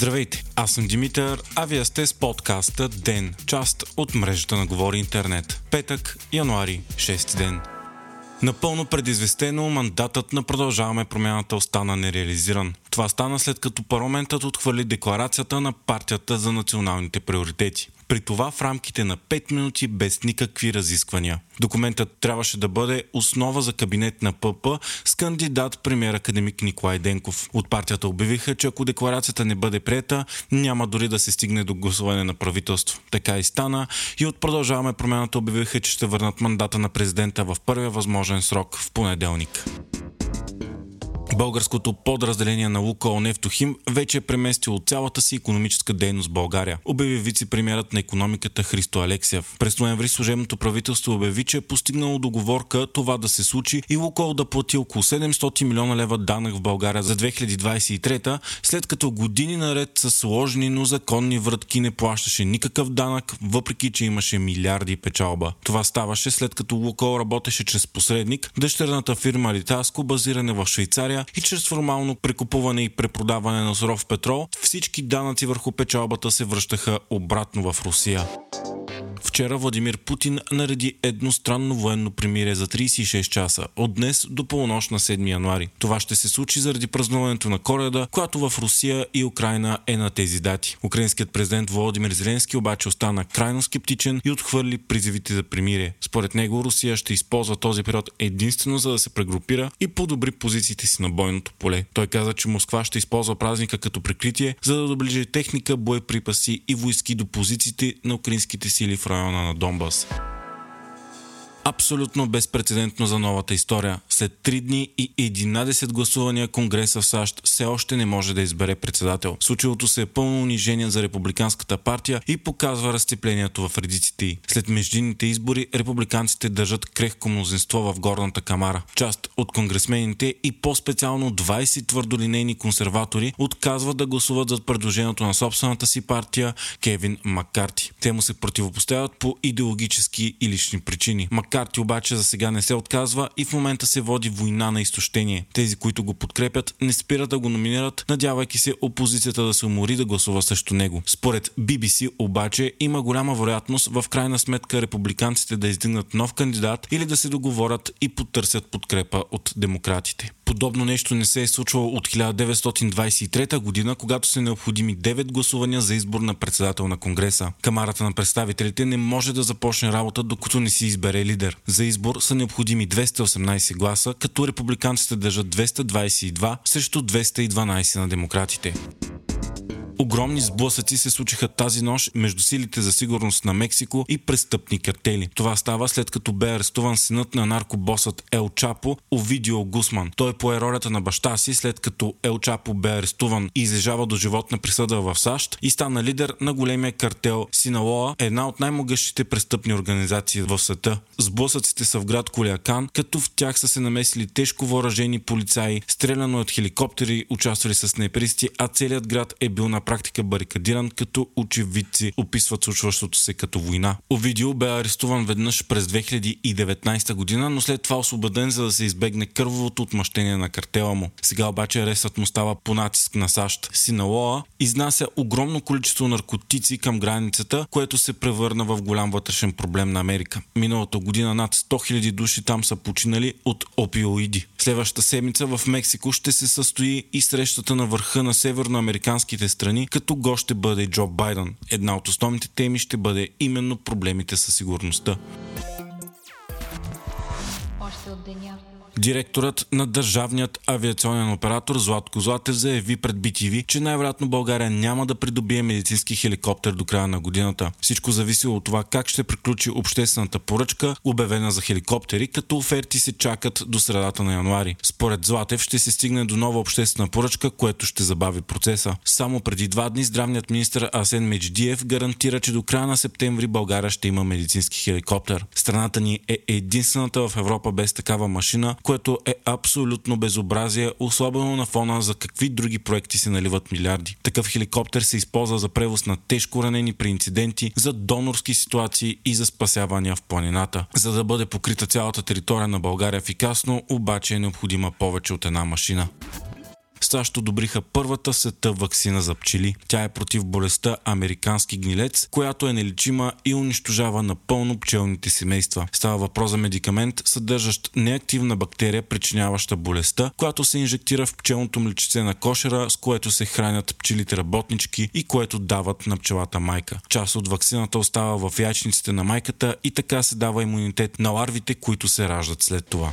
Здравейте, аз съм Димитър, а вие сте с подкаста ДЕН, част от мрежата на Говори Интернет. Петък, януари, 6 ден. Напълно предизвестено, мандатът на Продължаваме промяната остана нереализиран. Това стана след като парламентът отхвърли декларацията на партията за националните приоритети. При това в рамките на 5 минути без никакви разисквания. Документът трябваше да бъде основа за кабинет на ПП с кандидат премьер академик Николай Денков. От партията обявиха, че ако декларацията не бъде приета, няма дори да се стигне до гласуване на правителство. Така и стана и от продължаваме промената обявиха, че ще върнат мандата на президента в първия възможен срок в понеделник. Българското подразделение на Лукол Нефтохим вече е преместило цялата си економическа дейност в България, обяви вице-премьерът на економиката Христо Алексиев. През ноември служебното правителство обяви, че е постигнало договорка това да се случи и Лукол да плати около 700 милиона лева данък в България за 2023, след като години наред с сложни, но законни вратки не плащаше никакъв данък, въпреки че имаше милиарди печалба. Това ставаше след като Лукол работеше чрез посредник, дъщерната фирма Литаско, базиране в Швейцария и чрез формално прекупуване и препродаване на суров петрол, всички данъци върху печалбата се връщаха обратно в Русия. Вчера Владимир Путин нареди едностранно военно примирие за 36 часа от днес до полунощ на 7 януари. Това ще се случи заради празнуването на Коледа, която в Русия и Украина е на тези дати. Украинският президент Володимир Зеленски обаче остана крайно скептичен и отхвърли призивите за примирие. Според него Русия ще използва този период единствено за да се прегрупира и подобри позициите си на бойното поле. Той каза, че Москва ще използва празника като прикритие, за да доближи техника, боеприпаси и войски до позициите на украинските сили в района на Донбас абсолютно безпредседентно за новата история. След 3 дни и 11 гласувания Конгреса в САЩ все още не може да избере председател. Случилото се е пълно унижение за републиканската партия и показва разцеплението в редиците й. След междинните избори републиканците държат крехко мнозинство в горната камара. Част от конгресмените и по-специално 20 твърдолинейни консерватори отказват да гласуват за предложението на собствената си партия Кевин Маккарти. Те му се противопоставят по идеологически и лични причини. Маккарти обаче за сега не се отказва и в момента се води война на изтощение. Тези, които го подкрепят, не спират да го номинират, надявайки се опозицията да се умори да гласува срещу него. Според BBC обаче има голяма вероятност в крайна сметка републиканците да издигнат нов кандидат или да се договорят и потърсят подкрепа от демократите. Подобно нещо не се е случвало от 1923 година, когато са необходими 9 гласувания за избор на председател на Конгреса. Камарата на представителите не може да започне работа, докато не си избере лидер. За избор са необходими 218 гласа, като републиканците държат 222 срещу 212 на демократите. Огромни сблъсъци се случиха тази нощ между силите за сигурност на Мексико и престъпни картели. Това става след като бе арестуван синът на наркобосът Ел Чапо, Овидио Гусман. Той пое ролята на баща си след като Ел Чапо бе арестуван и излежава до животна присъда в САЩ и стана лидер на големия картел Синалоа, една от най-могъщите престъпни организации в света. Сблъсъците са в град Колякан, като в тях са се намесили тежко въоръжени полицаи, стреляно от хеликоптери, участвали с снайперисти, а целият град е бил на практика барикадиран, като очевидци описват случващото се като война. Овидио бе арестуван веднъж през 2019 година, но след това освободен, за да се избегне кървавото отмъщение на картела му. Сега обаче арестът му става по натиск на САЩ. Синалоа изнася огромно количество наркотици към границата, което се превърна в голям вътрешен проблем на Америка. Миналата година над 100 000 души там са починали от опиоиди. Следващата седмица в Мексико ще се състои и срещата на върха на северноамериканските страни страни, като го ще бъде Джо Байден. Една от основните теми ще бъде именно проблемите със сигурността. Още от деня. Директорът на държавният авиационен оператор Златко Златев заяви пред BTV, че най-вероятно България няма да придобие медицински хеликоптер до края на годината. Всичко зависи от това как ще приключи обществената поръчка, обявена за хеликоптери, като оферти се чакат до средата на януари. Според Златев ще се стигне до нова обществена поръчка, което ще забави процеса. Само преди два дни здравният министр Асен Медждиев гарантира, че до края на септември България ще има медицински хеликоптер. Страната ни е единствената в Европа без такава машина, което е абсолютно безобразие, особено на фона за какви други проекти се наливат милиарди. Такъв хеликоптер се използва за превоз на тежко ранени при инциденти, за донорски ситуации и за спасявания в планината. За да бъде покрита цялата територия на България ефикасно, обаче е необходима повече от една машина. САЩ одобриха първата света вакцина за пчели. Тя е против болестта американски гнилец, която е нелечима и унищожава напълно пчелните семейства. Става въпрос за медикамент, съдържащ неактивна бактерия, причиняваща болестта, която се инжектира в пчелното млечице на кошера, с което се хранят пчелите работнички и което дават на пчелата майка. Част от вакцината остава в яйчниците на майката и така се дава имунитет на ларвите, които се раждат след това.